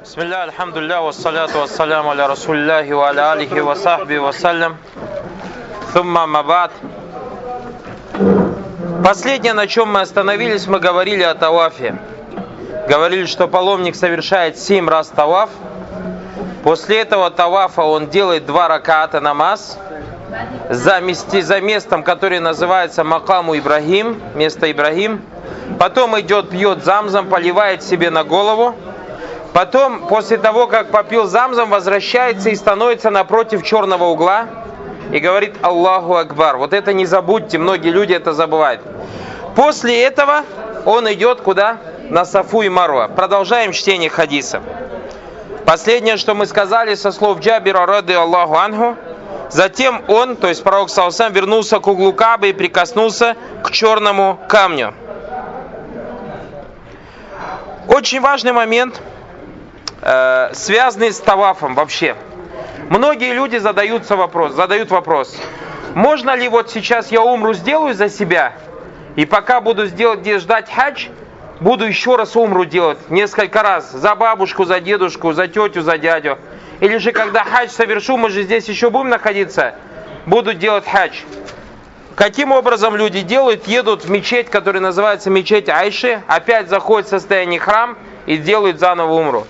Бисмилля, альхамдулилля, вассаляту вассаляму аля расулляхи ва аля алихи ва сахби вассалям. Сумма мабад. Последнее, на чем мы остановились, мы говорили о тавафе. Говорили, что паломник совершает семь раз таваф. После этого тавафа он делает два раката намаз за, месте, за местом, которое называется Макаму Ибрагим, место Ибрагим. Потом идет, пьет замзам, поливает себе на голову. Потом, после того, как попил замзам, возвращается и становится напротив черного угла и говорит Аллаху Акбар. Вот это не забудьте, многие люди это забывают. После этого он идет куда? На Сафу и Марва. Продолжаем чтение хадиса. Последнее, что мы сказали со слов Джабира рады Аллаху Ангу, затем он, то есть пророк Саусам, вернулся к углу Кабы и прикоснулся к черному камню. Очень важный момент, э, с тавафом вообще. Многие люди задаются вопрос, задают вопрос, можно ли вот сейчас я умру сделаю за себя, и пока буду сделать, ждать хадж, буду еще раз умру делать несколько раз. За бабушку, за дедушку, за тетю, за дядю. Или же когда хадж совершу, мы же здесь еще будем находиться, буду делать хадж. Каким образом люди делают? Едут в мечеть, которая называется мечеть Айши, опять заходят в состояние храм и делают заново умру.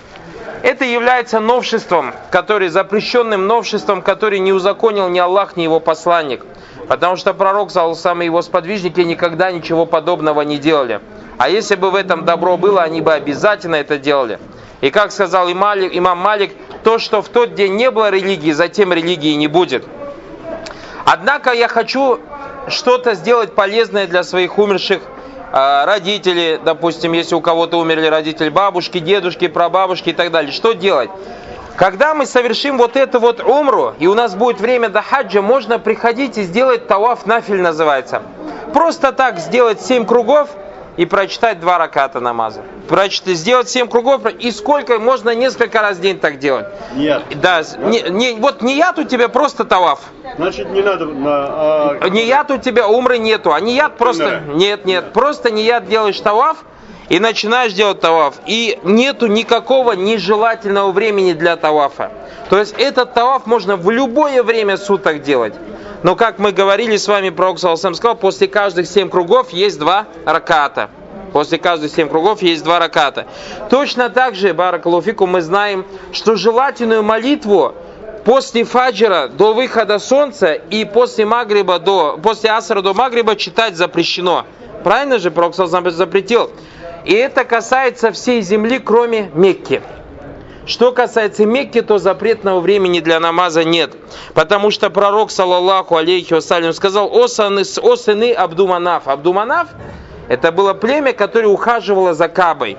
Это является новшеством, который, запрещенным новшеством, который не узаконил ни Аллах, ни его посланник. Потому что пророк, сам и его сподвижники никогда ничего подобного не делали. А если бы в этом добро было, они бы обязательно это делали. И как сказал имам Малик, то, что в тот день не было религии, затем религии не будет. Однако я хочу что-то сделать полезное для своих умерших э, родителей, допустим, если у кого-то умерли родители, бабушки, дедушки, прабабушки и так далее. Что делать? Когда мы совершим вот это вот умру, и у нас будет время до хаджа, можно приходить и сделать таваф нафиль называется. Просто так сделать семь кругов – и прочитать два раката намаза. Прочитать, сделать семь кругов, и сколько, можно несколько раз в день так делать. Нет. Да, не, не, вот не яд у тебя просто таваф. Значит, не надо на... А... Не яд у тебя, умры нету, а не яд просто... Нет, нет, нет, просто не яд делаешь таваф, и начинаешь делать таваф, и нету никакого нежелательного времени для тавафа. То есть этот таваф можно в любое время суток делать. Но как мы говорили с вами, Пророк Саласам сказал, после каждых семь кругов есть два раката. После каждых семь кругов есть два раката. Точно так же, Баракалуфику, мы знаем, что желательную молитву после фаджира до выхода солнца и после магриба до, после асра до магриба читать запрещено. Правильно же Пророк Саласам запретил? И это касается всей земли, кроме Мекки. Что касается Мекки, то запретного времени для намаза нет. Потому что пророк, саллаллаху алейхи вассалям, сказал, о сыны, о сыны Абдуманав. Абдуманав это было племя, которое ухаживало за Кабой.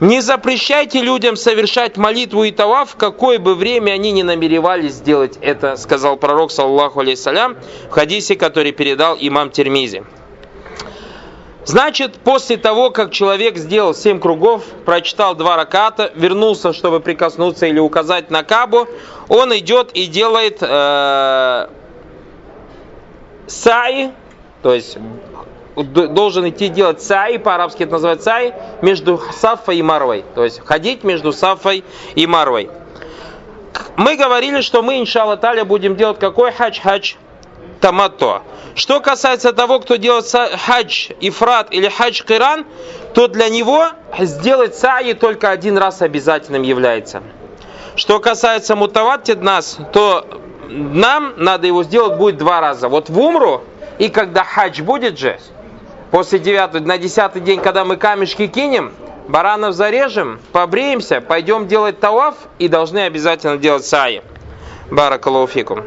Не запрещайте людям совершать молитву и таваф, в какое бы время они не намеревались сделать это, сказал пророк, саллаху алейхиссалям, в хадисе, который передал имам Термизи. Значит, после того, как человек сделал семь кругов, прочитал два раката, вернулся, чтобы прикоснуться или указать на Кабу, он идет и делает э, саи, то есть должен идти делать саи, по-арабски это называется саи, между Сафой и Марвой. То есть ходить между Сафой и Марвой. Мы говорили, что мы, иншалла таля, будем делать какой хадж? Тамато. Что касается того, кто делает хадж ифрат или хадж киран, то для него сделать саи только один раз обязательным является. Что касается мутаваттид нас, то нам надо его сделать будет два раза. Вот в умру и когда хадж будет же, после девятого, на десятый день, когда мы камешки кинем, баранов зарежем, побреемся, пойдем делать таваф и должны обязательно делать саи. Баракалуфикум.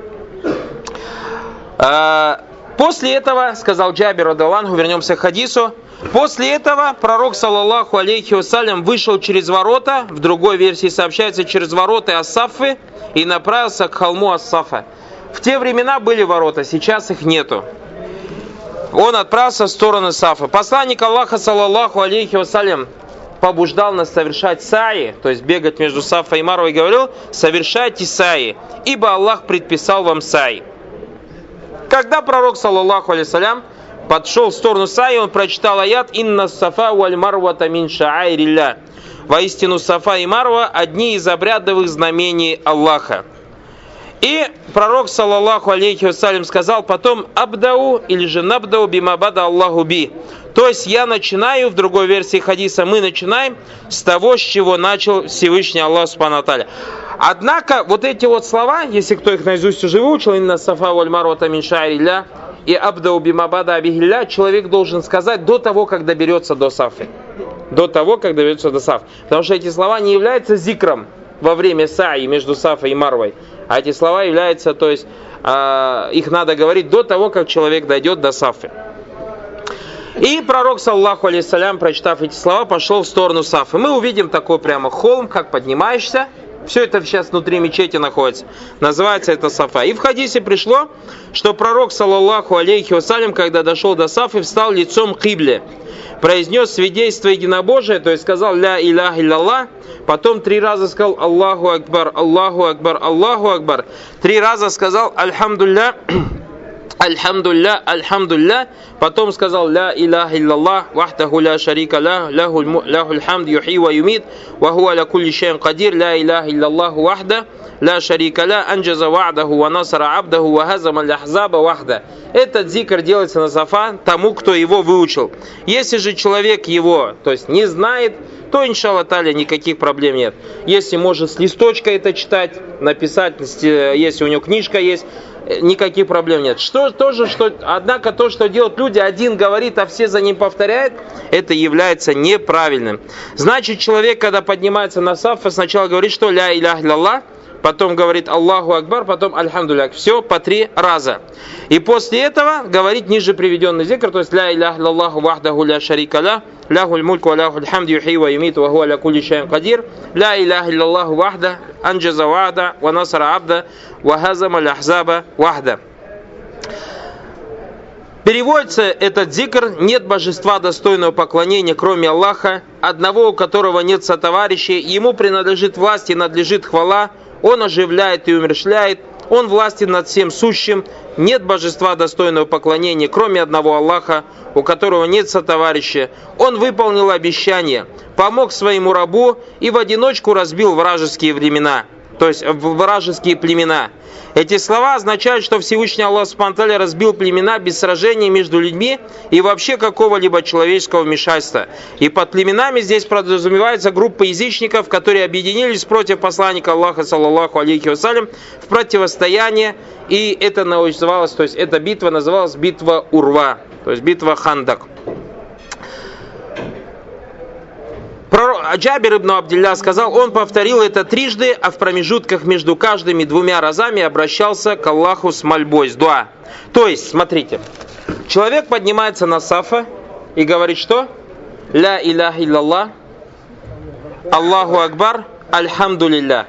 А, после этого, сказал Джабир Радалангу, вернемся к хадису, после этого пророк, саллаллаху алейхи вассалям, вышел через ворота, в другой версии сообщается, через ворота Ассафы и направился к холму Ассафа. В те времена были ворота, сейчас их нету. Он отправился в сторону Сафа. Посланник Аллаха, саллаллаху алейхи вассалям, побуждал нас совершать саи, то есть бегать между Сафа и Марвой, говорил, совершайте саи, ибо Аллах предписал вам саи. Когда пророк, саллаллаху алейсалям, подшел в сторону Саи, он прочитал аят «Инна сафа валь марвата мин шаайрилля». Воистину Сафа и Марва – одни из обрядовых знамений Аллаха. И пророк, саллаллаху алейхи вассалям, сказал потом «Абдау» или же «Набдау бимабада Аллаху би». То есть я начинаю, в другой версии хадиса, мы начинаем с того, с чего начал Всевышний Аллах Субхану Однако вот эти вот слова, если кто их наизусть уже выучил, «Инна сафа валь марвата мин ша'ирилля» и «Абдау бимабада абихилля» человек должен сказать до того, как доберется до сафы. До того, как доберется до сафы. Потому что эти слова не являются зикром во время саи между сафой и марвой. А эти слова являются, то есть э, их надо говорить до того, как человек дойдет до Сафы. И пророк, саллаху алейсалям, прочитав эти слова, пошел в сторону Сафы. Мы увидим такой прямо холм, как поднимаешься. Все это сейчас внутри мечети находится. Называется это Сафа. И в хадисе пришло, что пророк, саллаху алейхи вассалям, когда дошел до Сафы, встал лицом к Ибле. Произнес свидетельство единобожия, то есть сказал «Ля илях илlallah», Потом три раза сказал Аллаху Акбар, Аллаху Акбар, Аллаху Акбар. Три раза сказал Альхамдулля, Альхамдулля, Альхамдулля. Потом сказал Ля Илляха Иллаллах, Вахтаху ля шарика ля, ляхуль хамд юхи ва юмид, ва хуа ля кулли шейн кадир, Ля Илляха Иллаллах вахда, ля шарика ля, анджаза ва'даху ва насара абдаху ва хазама ляхзаба вахда. Этот зикр делается на сафа тому, кто его выучил. Если же человек его, то есть не знает, то, иншалла таля, никаких проблем нет. Если может с листочка это читать, написать, если у него книжка есть, э, никаких проблем нет. Что, тоже, что, однако то, что делают люди, один говорит, а все за ним повторяют, это является неправильным. Значит, человек, когда поднимается на сафа, сначала говорит, что ля илях лаллах, потом говорит Аллаху Акбар, потом Альхамдуляк. Все по три раза. И после этого говорит ниже приведенный зикр, то есть Ля илях Аллаху вахдаху ля шарика ля, ляху мульку ляху хамд юхи ва юмит ва хуа ля кули шайм кадир, Ля илях Аллаху вахда, анджаза вахда, ва насара абда, ва хазама ляхзаба вахда. Переводится этот зикр «Нет божества достойного поклонения, кроме Аллаха, одного, у которого нет сотоварищей, ему принадлежит власть и надлежит хвала, он оживляет и умершляет, Он властен над всем сущим, нет божества достойного поклонения, кроме одного Аллаха, у которого нет сотоварища. Он выполнил обещание, помог своему рабу и в одиночку разбил вражеские времена то есть вражеские племена. Эти слова означают, что Всевышний Аллах Субтитры разбил племена без сражений между людьми и вообще какого-либо человеческого вмешательства. И под племенами здесь подразумевается группа язычников, которые объединились против посланника Аллаха, саллаллаху алейхи вассалям, в противостояние. И это называлось, то есть эта битва называлась битва Урва, то есть битва Хандак. Джабир ибн Абдилля сказал, он повторил это трижды, а в промежутках между каждыми двумя разами обращался к Аллаху с мольбой, с дуа. То есть, смотрите, человек поднимается на сафа и говорит, что? Ля илях иллаллах, Аллаху Акбар, Альхамдулилля.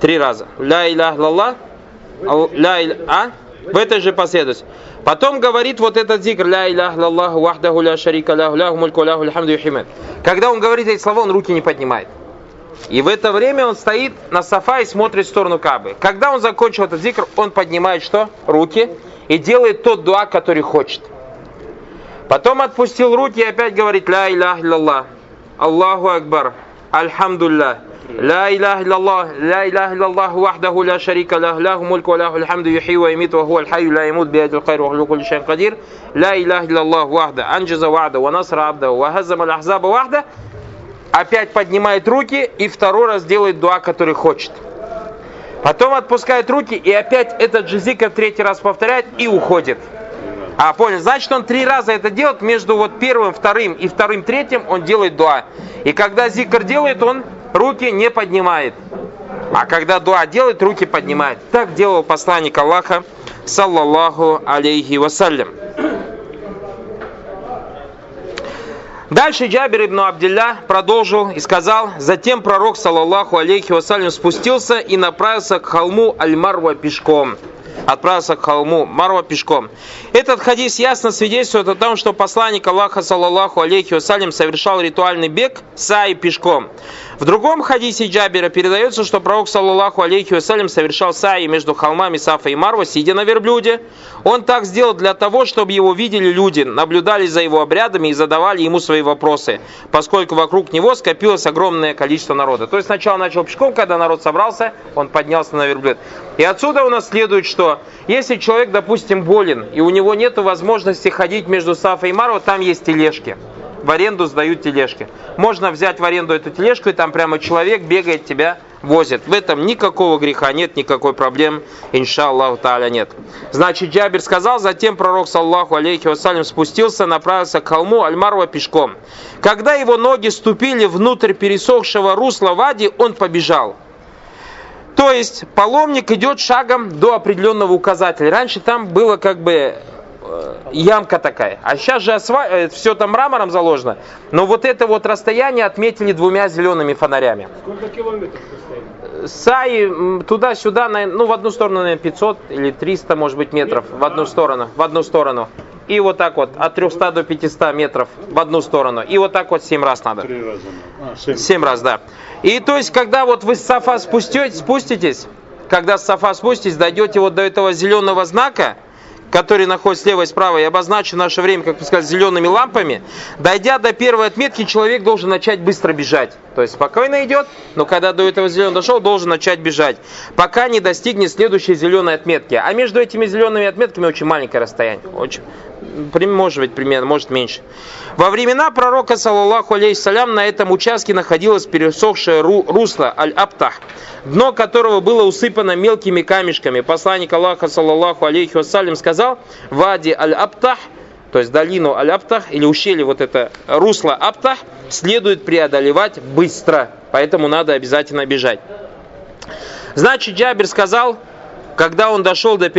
Три раза. Ля илях иллаллах, ля илях, а? В этой же последовательности. Потом говорит вот этот зикр, ля илях лаллаху вахдаху ля шарика ляху ляху мульку ляху лямду юхимед. Когда он говорит эти слова, он руки не поднимает. И в это время он стоит на сафа и смотрит в сторону Кабы. Когда он закончил этот зикр, он поднимает что? Руки и делает тот дуа, который хочет. Потом отпустил руки и опять говорит ля илях лаллах, Аллаху Акбар, الحمد لله لا إله إلا الله لا إله إلا الله وحده لا شريك له له ملك وله الحمد يحيي ويميت وهو الحي لا يموت بيده الخير وهو كل شيء قدير لا إله إلا الله وحده أنجز وعده ونصر عبده وهزم الأحزاب وحده опять поднимает руки и второй раз делает дуа, который хочет. Потом отпускает руки и опять этот же зикр третий раз повторяет и уходит. А, понял. Значит, он три раза это делает, между вот первым, вторым и вторым, третьим он делает дуа. И когда зикр делает, он руки не поднимает. А когда дуа делает, руки поднимает. Так делал посланник Аллаха, саллаллаху алейхи вассалям. Дальше Джабир ибн Абдилля продолжил и сказал, затем пророк, саллаллаху алейхи вассалям, спустился и направился к холму Аль-Марва пешком отправился к холму Марва пешком. Этот хадис ясно свидетельствует о том, что посланник Аллаха, саллаллаху алейхи вассалям, совершал ритуальный бег саи пешком. В другом хадисе Джабира передается, что пророк, саллаллаху алейхи вассалям, совершал саи между холмами Сафа и Марва, сидя на верблюде. Он так сделал для того, чтобы его видели люди, наблюдали за его обрядами и задавали ему свои вопросы, поскольку вокруг него скопилось огромное количество народа. То есть сначала начал пешком, когда народ собрался, он поднялся на верблюд. И отсюда у нас следует, что если человек, допустим, болен, и у него нет возможности ходить между Сафа и Марва, там есть тележки в аренду сдают тележки. Можно взять в аренду эту тележку, и там прямо человек бегает, тебя возит. В этом никакого греха нет, никакой проблем, иншаллаху та'аля нет. Значит, Джабир сказал, затем пророк, саллаху алейхи вассалям, спустился, направился к холму Альмарва пешком. Когда его ноги ступили внутрь пересохшего русла Вади, он побежал. То есть паломник идет шагом до определенного указателя. Раньше там было как бы ямка такая. А сейчас же асфа... Э, все там мрамором заложено. Но вот это вот расстояние отметили двумя зелеными фонарями. Сколько километров расстояние? Саи туда-сюда, ну в одну сторону, наверное, 500 или 300, может быть, метров в одну сторону. В одну сторону. И вот так вот, от 300 до 500 метров в одну сторону. И вот так вот 7 раз надо. Три раза. А, 7. 7 раз, да. И то есть, когда вот вы с Сафа спустетесь, спуститесь, когда с Сафа спуститесь, дойдете вот до этого зеленого знака, который находится слева и справа, и обозначен в наше время, как сказать, зелеными лампами, дойдя до первой отметки, человек должен начать быстро бежать. То есть спокойно идет, но когда до этого зеленого дошел, должен начать бежать, пока не достигнет следующей зеленой отметки. А между этими зелеными отметками очень маленькое расстояние. Очень, может быть, примерно, может меньше. Во времена пророка, саллаллаху алейхиссалям, на этом участке находилось пересохшее русло Аль-Аптах, дно которого было усыпано мелкими камешками. Посланник Аллаха, саллаллаху алейхи вассалям, сказал, «Вади Аль-Аптах», то есть долину Аль-Аптах, или ущелье, вот это русло Аптах, следует преодолевать быстро, поэтому надо обязательно бежать. Значит, Джабир сказал, когда он дошел до, до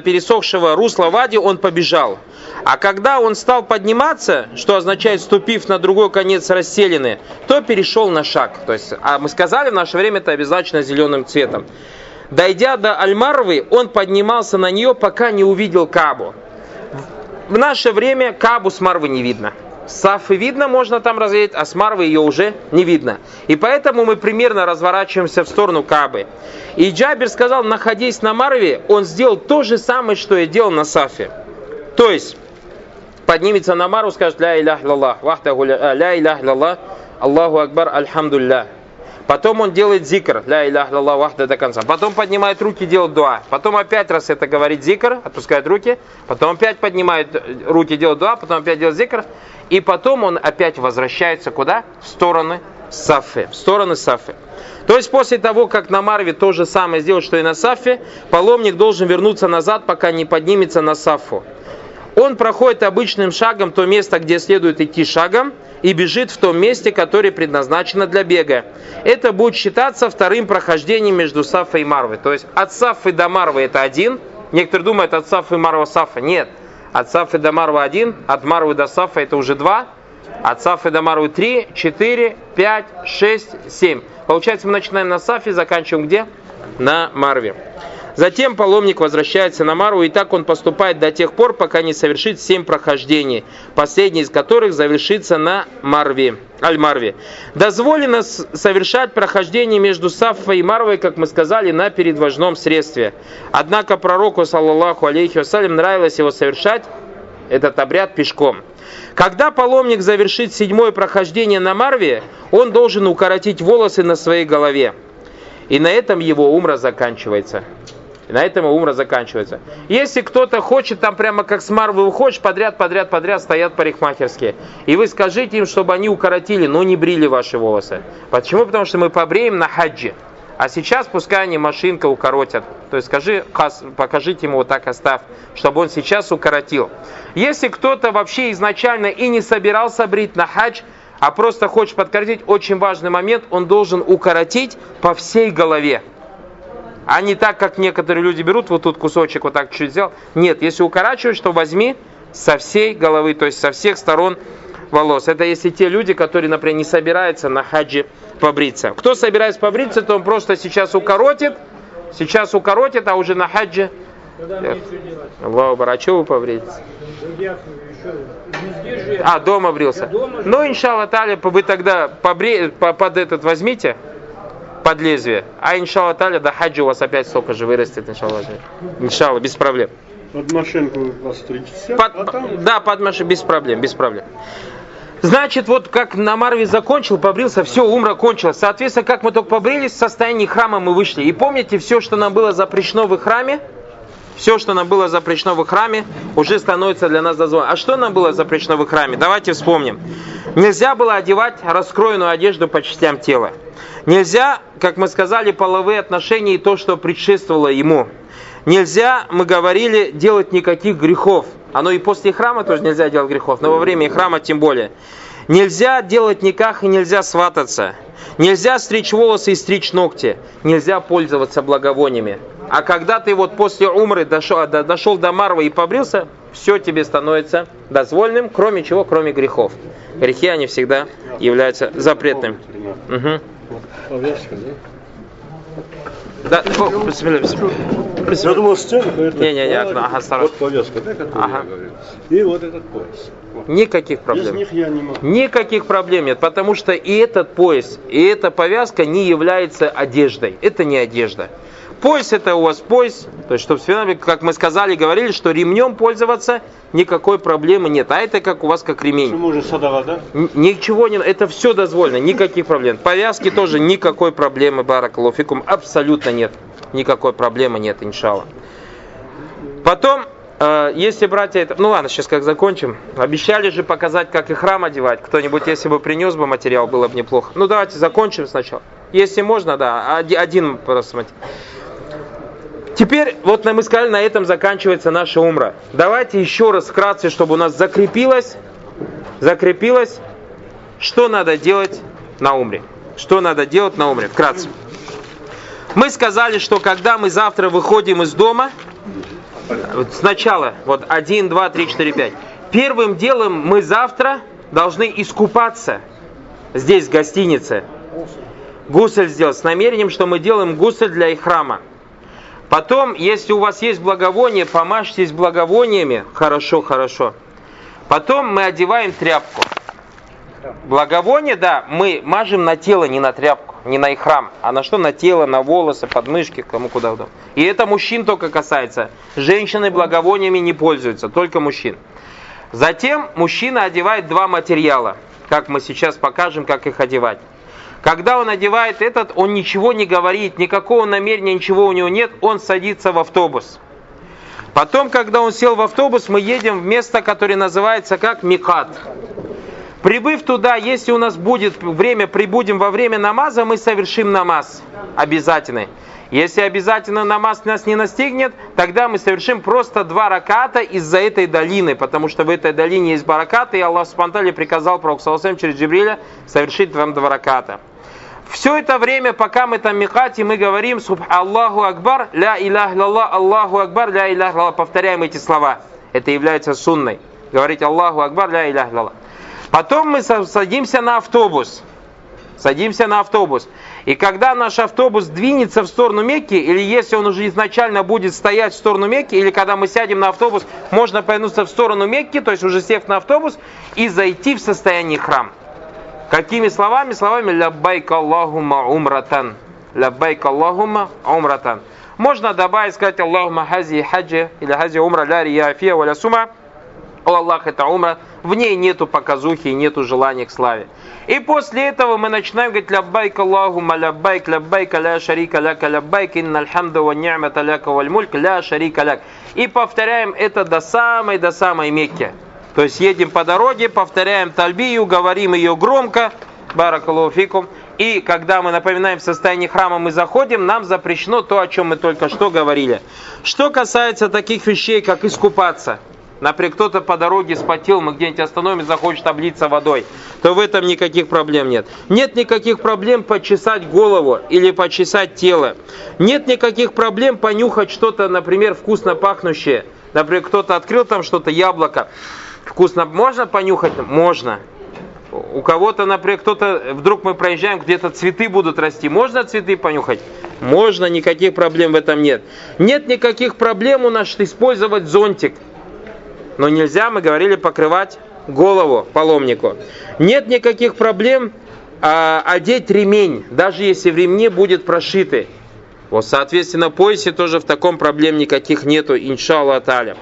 пересохшего русла Вади, он побежал. А когда он стал подниматься, что означает ступив на другой конец расселены, то перешел на шаг. То есть, а мы сказали, в наше время это обязательно зеленым цветом. Дойдя до Альмарвы, он поднимался на нее, пока не увидел Кабу. В наше время Кабу с Марвы не видно. Сафы видно, можно там разглядеть, а с Марвы ее уже не видно. И поэтому мы примерно разворачиваемся в сторону Кабы. И Джабир сказал, находясь на Марве, он сделал то же самое, что и делал на Сафе. То есть, поднимется на Марву, скажет, ля илях лаллах, вахтаху ля илях лаллах, Аллаху Акбар, альхамдуллах. Потом он делает зикр, ля илях лаллах вахда до конца. Потом поднимает руки, делает дуа. Потом опять раз это говорит зикр, отпускает руки. Потом опять поднимает руки, делает дуа. Потом опять делает зикр. И потом он опять возвращается куда? В стороны Сафы. В стороны Сафы. То есть после того, как на Марве то же самое сделать, что и на Сафе, паломник должен вернуться назад, пока не поднимется на Сафу. Он проходит обычным шагом то место, где следует идти шагом, и бежит в том месте, которое предназначено для бега. Это будет считаться вторым прохождением между Сафой и Марвой. То есть от Сафы до Марвы это один. Некоторые думают от Сафы и Марва Сафа. Нет. От Сафы до Марвы один, от Марвы до Сафа это уже два, от Сафы до Марвы три, четыре, пять, шесть, семь. Получается, мы начинаем на Сафе, заканчиваем где? На Марве. Затем паломник возвращается на Марву, и так он поступает до тех пор, пока не совершит семь прохождений, последний из которых завершится на Марве, Аль-Марве. Дозволено совершать прохождение между Саффой и Марвой, как мы сказали, на передвожном средстве. Однако пророку, саллаллаху алейхи вассалям, нравилось его совершать этот обряд пешком. Когда паломник завершит седьмое прохождение на Марве, он должен укоротить волосы на своей голове. И на этом его умра заканчивается. И на этом умра заканчивается. Если кто-то хочет, там прямо как с Марвы уходишь, подряд, подряд, подряд стоят парикмахерские. И вы скажите им, чтобы они укоротили, но не брили ваши волосы. Почему? Потому что мы побреем на хаджи. А сейчас пускай они машинка укоротят. То есть скажи, покажите ему вот так оставь, чтобы он сейчас укоротил. Если кто-то вообще изначально и не собирался брить на хадж, а просто хочет подкоротить, очень важный момент, он должен укоротить по всей голове. А не так, как некоторые люди берут, вот тут кусочек вот так чуть взял. Нет, если укорачиваешь, то возьми со всей головы, то есть со всех сторон волос. Это если те люди, которые, например, не собираются на хаджи побриться. Кто собирается побриться, то он просто сейчас укоротит, сейчас укоротит, а уже на хаджи... Аллаху а что вы же. А, дома брился. дома. Ну, иншалла таля, вы тогда побре... по- под этот возьмите, под лезвие. А иншалла таля, до хаджа у вас опять столько же вырастет, иншалла. Иншалла, без проблем. Под машинку постричься, Под- а там Да, под машину, без проблем, без проблем. Значит, вот как на Марве закончил, побрился, все, умра кончилось. Соответственно, как мы только побрились, в состоянии храма мы вышли. И помните, все, что нам было запрещено в храме, все, что нам было запрещено в храме, уже становится для нас дозволено. А что нам было запрещено в храме? Давайте вспомним. Нельзя было одевать раскроенную одежду по частям тела. Нельзя, как мы сказали, половые отношения и то, что предшествовало ему. Нельзя, мы говорили, делать никаких грехов. Оно и после храма тоже нельзя делать грехов, но во время храма тем более. Нельзя делать никак и нельзя свататься. Нельзя стричь волосы и стричь ногти. Нельзя пользоваться благовониями. А когда ты вот после умры дошел, до- дошел до Марвы и побрился, все тебе становится дозвольным, кроме чего, кроме грехов. Грехи, они всегда являются запретными. Мгм. Повязка, да? Да, бисмилля, бисмилля. Я думал, стенка это. Не-не-не, платье, ага, осторожно. Вот повязка, да, которую Ага. я говорил. И вот этот пояс. Вот. Никаких Без проблем. них я не могу. Никаких проблем нет, потому что и этот пояс, и эта повязка не является одеждой. Это не одежда. Пояс это у вас пояс, то есть, чтобы свинами, как мы сказали, говорили, что ремнем пользоваться никакой проблемы нет. А это как у вас как ремень. Почему же садова, да? Ничего не, это все дозволено, никаких проблем. Повязки тоже никакой проблемы, баракалуфикум, абсолютно нет. Никакой проблемы нет, иншалла. Потом, э, если братья это... Ну ладно, сейчас как закончим. Обещали же показать, как и храм одевать. Кто-нибудь, если бы принес бы материал, было бы неплохо. Ну давайте закончим сначала. Если можно, да, оди- один просто материал. Теперь, вот мы сказали, на этом заканчивается наша умра. Давайте еще раз вкратце, чтобы у нас закрепилось, закрепилось, что надо делать на умре. Что надо делать на умре, вкратце. Мы сказали, что когда мы завтра выходим из дома, вот сначала, вот 1, 2, 3, 4, 5. Первым делом мы завтра должны искупаться здесь, в гостинице. Гусель сделать с намерением, что мы делаем гусель для их храма. Потом, если у вас есть благовоние, помажьтесь благовониями. Хорошо, хорошо. Потом мы одеваем тряпку. Благовоние, да, мы мажем на тело, не на тряпку, не на их храм, а на что? На тело, на волосы, подмышки, кому куда удобно. И это мужчин только касается. Женщины благовониями не пользуются, только мужчин. Затем мужчина одевает два материала, как мы сейчас покажем, как их одевать. Когда он одевает этот, он ничего не говорит, никакого намерения, ничего у него нет, он садится в автобус. Потом, когда он сел в автобус, мы едем в место, которое называется как Микат. Прибыв туда, если у нас будет время, прибудем во время намаза, мы совершим намаз. Обязательный. Если обязательно намаз нас не настигнет, тогда мы совершим просто два раката из-за этой долины, потому что в этой долине есть баракаты, и Аллах Субтитры приказал Пророку Саласам через Джибриля совершить вам два раката. Все это время, пока мы там микате, мы говорим Аллаху Акбар, ля илях лаллах, Аллаху Акбар, ля илях лаллах. Повторяем эти слова. Это является сунной. Говорить Аллаху Акбар, ля илях лаллах. Потом мы са- садимся на автобус. Садимся на автобус. И когда наш автобус двинется в сторону Мекки, или если он уже изначально будет стоять в сторону Мекки, или когда мы сядем на автобус, можно повернуться в сторону Мекки, то есть уже сев на автобус, и зайти в состояние храм. Какими словами? Словами «Ляббайк Аллахума умратан». «Ляббайк Аллахума умратан». Можно добавить, сказать «Аллахума хази хаджи» или «Хази умра ля рияфия валя сума». О Аллах, это умра. В ней нету показухи и нету желания к славе. И после этого мы начинаем говорить «Ляббайк Аллахума ляббайк, ляббайк ля шарика ляка, ляббайк, инна альхамда ва ни'мата ляка валь мульк, ля шарика ляк». И повторяем это до самой, до самой Мекки. То есть едем по дороге, повторяем тальбию, говорим ее громко, баракалуфикум. И когда мы напоминаем в состоянии храма, мы заходим, нам запрещено то, о чем мы только что говорили. Что касается таких вещей, как искупаться, Например, кто-то по дороге спотел, мы где-нибудь остановимся, захочет облиться водой, то в этом никаких проблем нет. Нет никаких проблем почесать голову или почесать тело. Нет никаких проблем понюхать что-то, например, вкусно пахнущее. Например, кто-то открыл там что-то, яблоко. Вкусно. Можно понюхать? Можно. У кого-то, например, кто-то, вдруг мы проезжаем, где-то цветы будут расти. Можно цветы понюхать? Можно, никаких проблем в этом нет. Нет никаких проблем у нас использовать зонтик. но нельзя, мы говорили, покрывать голову паломнику. Нет никаких проблем а, одеть ремень, даже если в ремне будет прошитый. Вот, соответственно, поясе тоже в таком проблем никаких нету, иншаллах таля.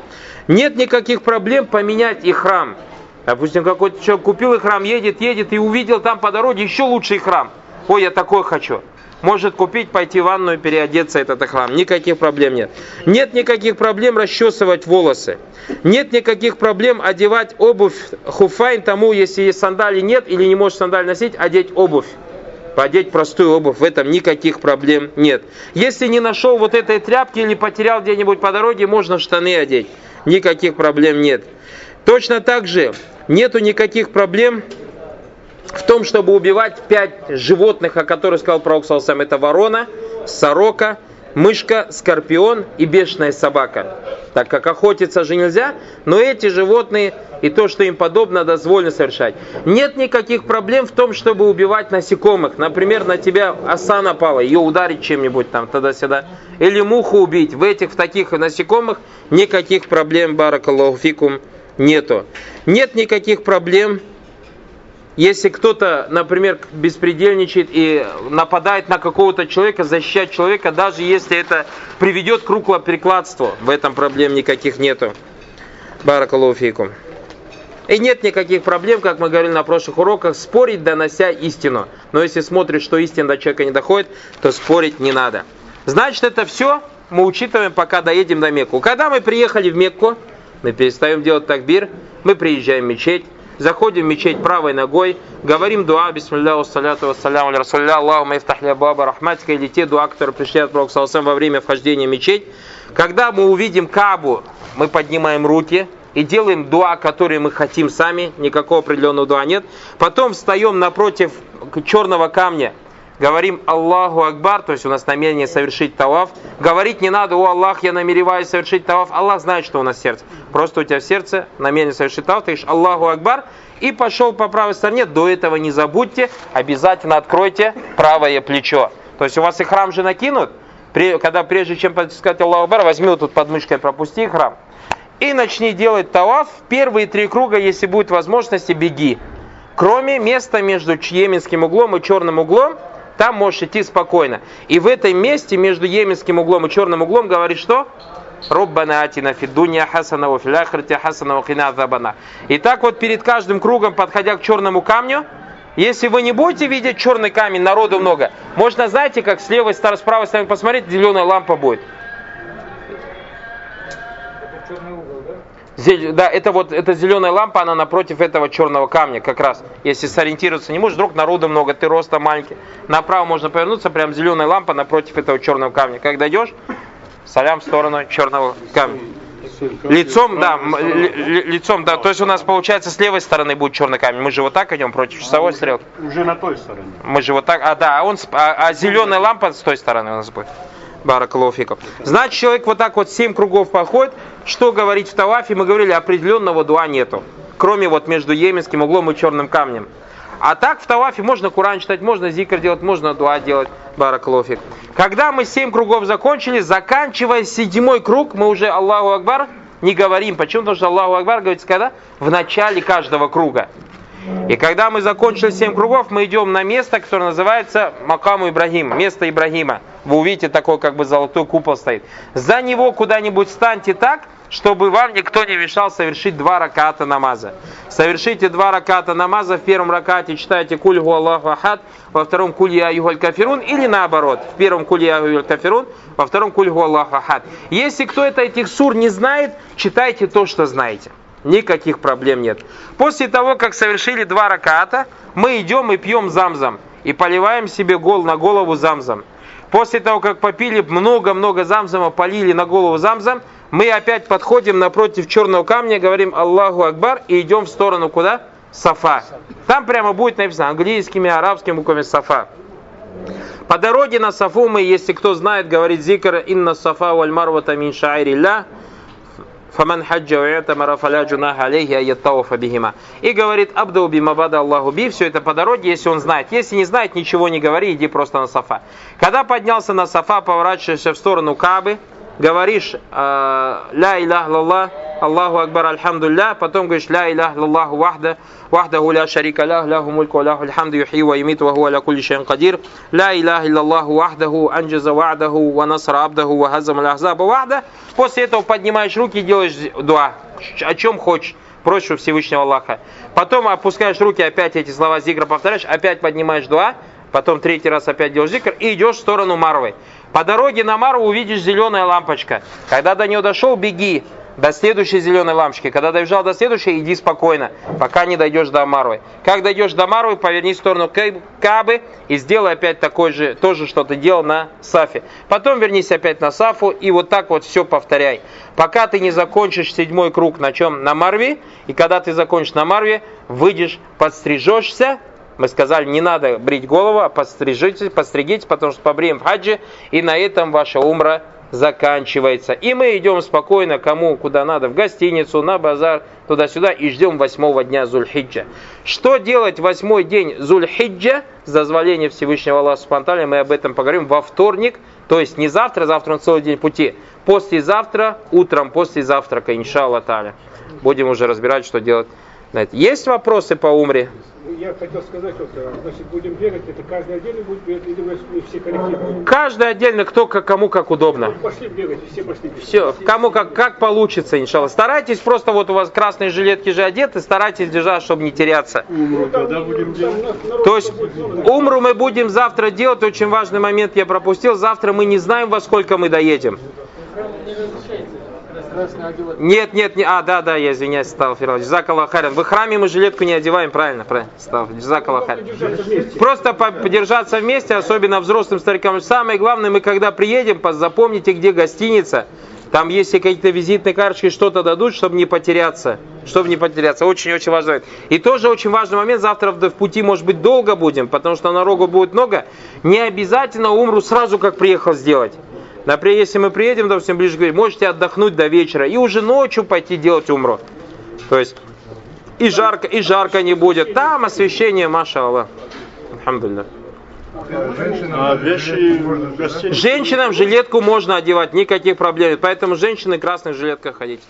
Нет никаких проблем поменять и храм. Допустим, какой-то человек купил и храм, едет, едет и увидел там по дороге еще лучший храм. Ой, я такой хочу. Может купить, пойти в ванную, переодеться этот храм. Никаких проблем нет. Нет никаких проблем расчесывать волосы. Нет никаких проблем одевать обувь хуфайн тому, если есть сандали нет или не можешь сандали носить, одеть обувь. Подеть простую обувь, в этом никаких проблем нет. Если не нашел вот этой тряпки или потерял где-нибудь по дороге, можно штаны одеть. Никаких проблем нет. Точно так же нету никаких проблем в том, чтобы убивать пять животных, о которых сказал пророк Салсам. Это ворона, сорока, мышка, скорпион и бешеная собака. Так как охотиться же нельзя, но эти животные и то, что им подобно, дозволено совершать. Нет никаких проблем в том, чтобы убивать насекомых. Например, на тебя оса напала, ее ударить чем-нибудь там, туда-сюда. Или муху убить. В этих, в таких насекомых никаких проблем, баракаллаху фикум, нету. Нет никаких проблем если кто-то, например, беспредельничает и нападает на какого-то человека, защищать человека, даже если это приведет к рукоприкладству, в этом проблем никаких нету. Баракалуфикум. И нет никаких проблем, как мы говорили на прошлых уроках, спорить, донося истину. Но если смотришь, что истина до человека не доходит, то спорить не надо. Значит, это все мы учитываем, пока доедем до Мекку. Когда мы приехали в Мекку, мы перестаем делать такбир, мы приезжаем в мечеть, заходим в мечеть правой ногой, говорим дуа, бисмилля, вассаляту, вассаляму, расулля, Аллаху ифтахля баба рахматика, или те дуа, которые пришли от Пророка во время вхождения в мечеть. Когда мы увидим Кабу, мы поднимаем руки, и делаем дуа, который мы хотим сами, никакого определенного дуа нет. Потом встаем напротив черного камня, говорим Аллаху Акбар, то есть у нас намерение совершить таваф. Говорить не надо, о Аллах, я намереваюсь совершить таваф. Аллах знает, что у нас сердце. Просто у тебя в сердце намерение совершить таваф, ты говоришь Аллаху Акбар, и пошел по правой стороне. До этого не забудьте, обязательно откройте правое плечо. То есть у вас и храм же накинут, когда прежде чем сказать Аллаху Акбар, возьми вот тут подмышкой, пропусти храм. И начни делать таваф. Первые три круга, если будет возможность, беги. Кроме места между Йеменским углом и черным углом, там можешь идти спокойно. И в этом месте между Йеменским углом и черным углом говорит что? Роббана атина фидунья хасана филяхрати хасана забана. И так вот перед каждым кругом, подходя к черному камню, если вы не будете видеть черный камень, народу много, можно, знаете, как с левой с правой стороны посмотреть, зеленая лампа будет. Да, это вот эта зеленая лампа, она напротив этого черного камня как раз. Если сориентироваться не можешь, вдруг народу много, ты роста маленький. Направо можно повернуться, прям зеленая лампа напротив этого черного камня. Когда идешь, салям в сторону черного камня. Лицом, да, лицом, да. То есть у нас получается с левой стороны будет черный камень. Мы же вот так идем против часовой стрелки. Уже на той стороне. Мы же вот так, а да, а он, а, а зеленая лампа с той стороны у нас будет. Баракалуфиков. Значит, человек вот так вот семь кругов походит. Что говорить в Тавафе? Мы говорили, определенного дуа нету. Кроме вот между Еменским углом и черным камнем. А так в Тавафе можно Куран читать, можно зикр делать, можно дуа делать. Баракалуфик. Когда мы семь кругов закончили, заканчивая седьмой круг, мы уже Аллаху Акбар не говорим. Почему? Потому что Аллаху Акбар говорится когда? В начале каждого круга. И когда мы закончили семь кругов, мы идем на место, которое называется Макаму Ибрагима, место Ибрагима. Вы увидите, такой как бы золотой купол стоит. За него куда-нибудь станьте так, чтобы вам никто не мешал совершить два раката намаза. Совершите два раката намаза. В первом ракате читайте Кульгу Аллаху Ахад, во втором Куль Я Югаль Кафирун или наоборот. В первом Куль Я Югаль Кафирун, во втором Кульгу Аллаху Ахад. Если кто-то этих сур не знает, читайте то, что знаете. Никаких проблем нет. После того, как совершили два раката, мы идем и пьем замзам. И поливаем себе гол на голову замзам. После того, как попили много-много замзама, полили на голову замзам, мы опять подходим напротив черного камня, говорим Аллаху Акбар и идем в сторону куда? Сафа. Там прямо будет написано английскими, арабскими буквами Сафа. По дороге на Сафу мы, если кто знает, говорит зикр «Инна Сафа валь марвата мин шаирилля» Фаман хаджа у'тамара фаля джунаха алейхи аяттауфа бихима. И говорит, абду бимабада Аллаху би, все это по дороге, если он знает. Если не знает, ничего не говори, иди просто на Сафа. Когда поднялся на Сафа, поворачиваешься в сторону Кабы, говоришь, ля илях лаллах, Аллаху Акбар, Альхамдулля, потом говоришь Ля илях Аллаху вахда, вахдаху ля шарика лях, ляху мульку, ляху альхамду юхи ва юмиту, ва кулли шейн кадир. Ля илях Аллаху вахдаху, анджаза ва'даху, ва насра абдаху, ва хазам ляхзаба вахда. После этого поднимаешь руки и делаешь дуа. О чем хочешь просишь у Всевышнего Аллаха. Потом опускаешь руки, опять эти слова зикра повторяешь, опять поднимаешь дуа, потом третий раз опять делаешь зикр и идешь в сторону Марвы. По дороге на Марву увидишь зеленая лампочка. Когда до нее дошел, беги до следующей зеленой лампочки. Когда добежал до следующей, иди спокойно, пока не дойдешь до Марвы. Как дойдешь до Марвы, поверни в сторону Кабы и сделай опять такой же, тоже, что ты делал на Сафе. Потом вернись опять на Сафу и вот так вот все повторяй. Пока ты не закончишь седьмой круг на чем? На Марве. И когда ты закончишь на Марве, выйдешь, подстрижешься, мы сказали, не надо брить голову, а подстрижите, подстригите, потому что побреем в хаджи, и на этом ваша умра заканчивается. И мы идем спокойно, кому куда надо, в гостиницу, на базар, туда-сюда, и ждем восьмого дня Зульхиджа. Что делать восьмой день Зульхиджа, с дозволения Всевышнего Аллаха Субтитры, мы об этом поговорим во вторник, то есть не завтра, завтра он целый день пути, послезавтра, утром после завтрака, иншаллах таля. Будем уже разбирать, что делать. Есть вопросы по умре? Я хотел сказать, вот, э, значит, будем бегать, это каждый отдельно будет бегать, или вы все коллективно? Каждый отдельно, кто как, кому как удобно. Ну, пошли бегать, все пошли бегать. Все, кому как, как получится, иншалла. Старайтесь просто, вот у вас красные жилетки же одеты, старайтесь держать, чтобы не теряться. Умру, тогда будем делать. То есть умру мы будем завтра делать, очень важный момент я пропустил. Завтра мы не знаем, во сколько мы доедем. Нет, нет, не, а, да, да, я извиняюсь, стал Фирович. Закала Харин. В храме мы жилетку не одеваем, правильно, правильно, стал Закала Харин. Просто подержаться вместе, особенно взрослым старикам. Самое главное, мы когда приедем, запомните, где гостиница. Там если какие-то визитные карточки что-то дадут, чтобы не потеряться. Чтобы не потеряться. Очень-очень важно. И тоже очень важный момент. Завтра в пути, может быть, долго будем, потому что дорогу будет много. Не обязательно умру сразу, как приехал сделать. Например, если мы приедем, допустим, ближе к можете отдохнуть до вечера и уже ночью пойти делать умру. То есть и жарко, и жарко не будет. Там освещение, маша Аллах. Алхамдулилlah. А? Женщинам жилетку можно одевать, никаких проблем. Поэтому женщины в красных жилетках ходить.